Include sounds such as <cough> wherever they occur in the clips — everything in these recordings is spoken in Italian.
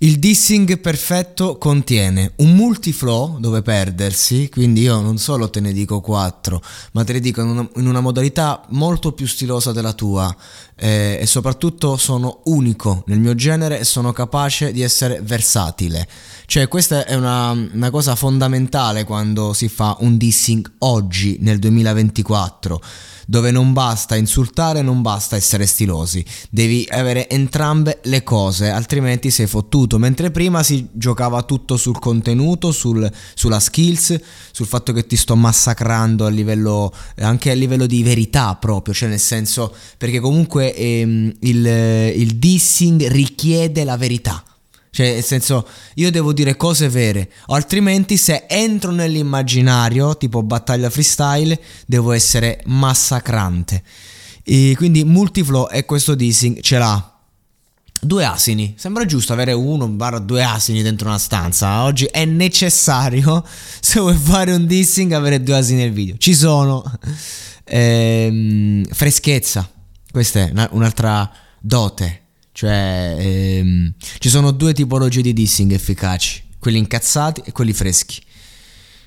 Il dissing perfetto contiene un multiflow dove perdersi, quindi io non solo te ne dico 4, ma te ne dico in una, in una modalità molto più stilosa della tua eh, e soprattutto sono unico nel mio genere e sono capace di essere versatile. Cioè questa è una, una cosa fondamentale quando si fa un dissing oggi nel 2024 dove non basta insultare, non basta essere stilosi, devi avere entrambe le cose, altrimenti sei fottuto, mentre prima si giocava tutto sul contenuto, sul, sulla skills, sul fatto che ti sto massacrando a livello, anche a livello di verità proprio, cioè nel senso, perché comunque ehm, il, il dissing richiede la verità. Cioè, nel senso, io devo dire cose vere, altrimenti se entro nell'immaginario, tipo battaglia freestyle, devo essere massacrante. E quindi Multiflow e questo dissing ce l'ha. Due asini, sembra giusto avere uno barra due asini dentro una stanza. Oggi è necessario, <laughs> se vuoi fare un dissing, avere due asini nel video. Ci sono. <laughs> Ehm, freschezza, questa è un'altra dote cioè, ehm, ci sono due tipologie di dissing efficaci, quelli incazzati e quelli freschi.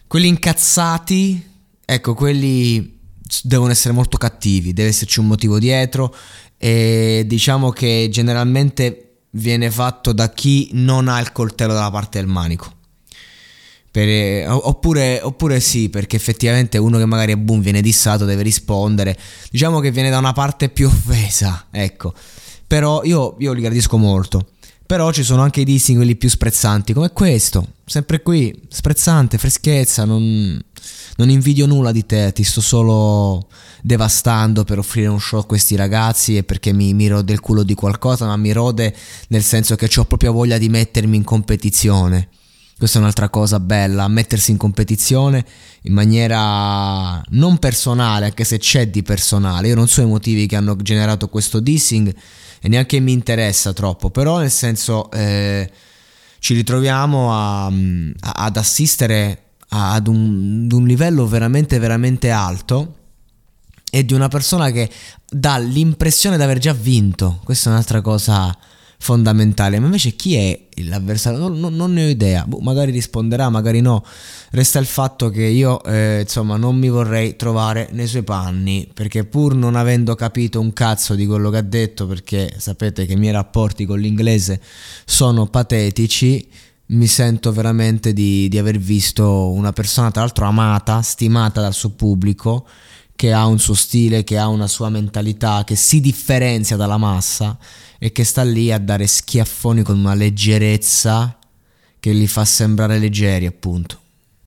Quelli incazzati, ecco, quelli devono essere molto cattivi, deve esserci un motivo dietro e diciamo che generalmente viene fatto da chi non ha il coltello dalla parte del manico. Per, oppure, oppure, sì, perché effettivamente uno che magari è boom viene dissato deve rispondere. Diciamo che viene da una parte più offesa, ecco. Però io, io li gradisco molto. Però ci sono anche i dissing quelli più sprezzanti, come questo. Sempre qui, sprezzante, freschezza, non, non invidio nulla di te, ti sto solo devastando per offrire un show a questi ragazzi e perché mi, mi rode il culo di qualcosa, ma mi rode nel senso che ho proprio voglia di mettermi in competizione. Questa è un'altra cosa bella, mettersi in competizione in maniera non personale, anche se c'è di personale. Io non so i motivi che hanno generato questo dissing e neanche mi interessa troppo, però nel senso eh, ci ritroviamo a, a, ad assistere ad un, ad un livello veramente veramente alto e di una persona che dà l'impressione di aver già vinto. Questa è un'altra cosa fondamentale. Ma invece chi è l'avversario? Non, non, non ne ho idea. Boh, magari risponderà, magari no. Resta il fatto che io, eh, insomma, non mi vorrei trovare nei suoi panni. Perché pur non avendo capito un cazzo di quello che ha detto, perché sapete che i miei rapporti con l'inglese sono patetici. Mi sento veramente di, di aver visto una persona, tra l'altro, amata, stimata dal suo pubblico che ha un suo stile, che ha una sua mentalità, che si differenzia dalla massa e che sta lì a dare schiaffoni con una leggerezza che li fa sembrare leggeri, appunto.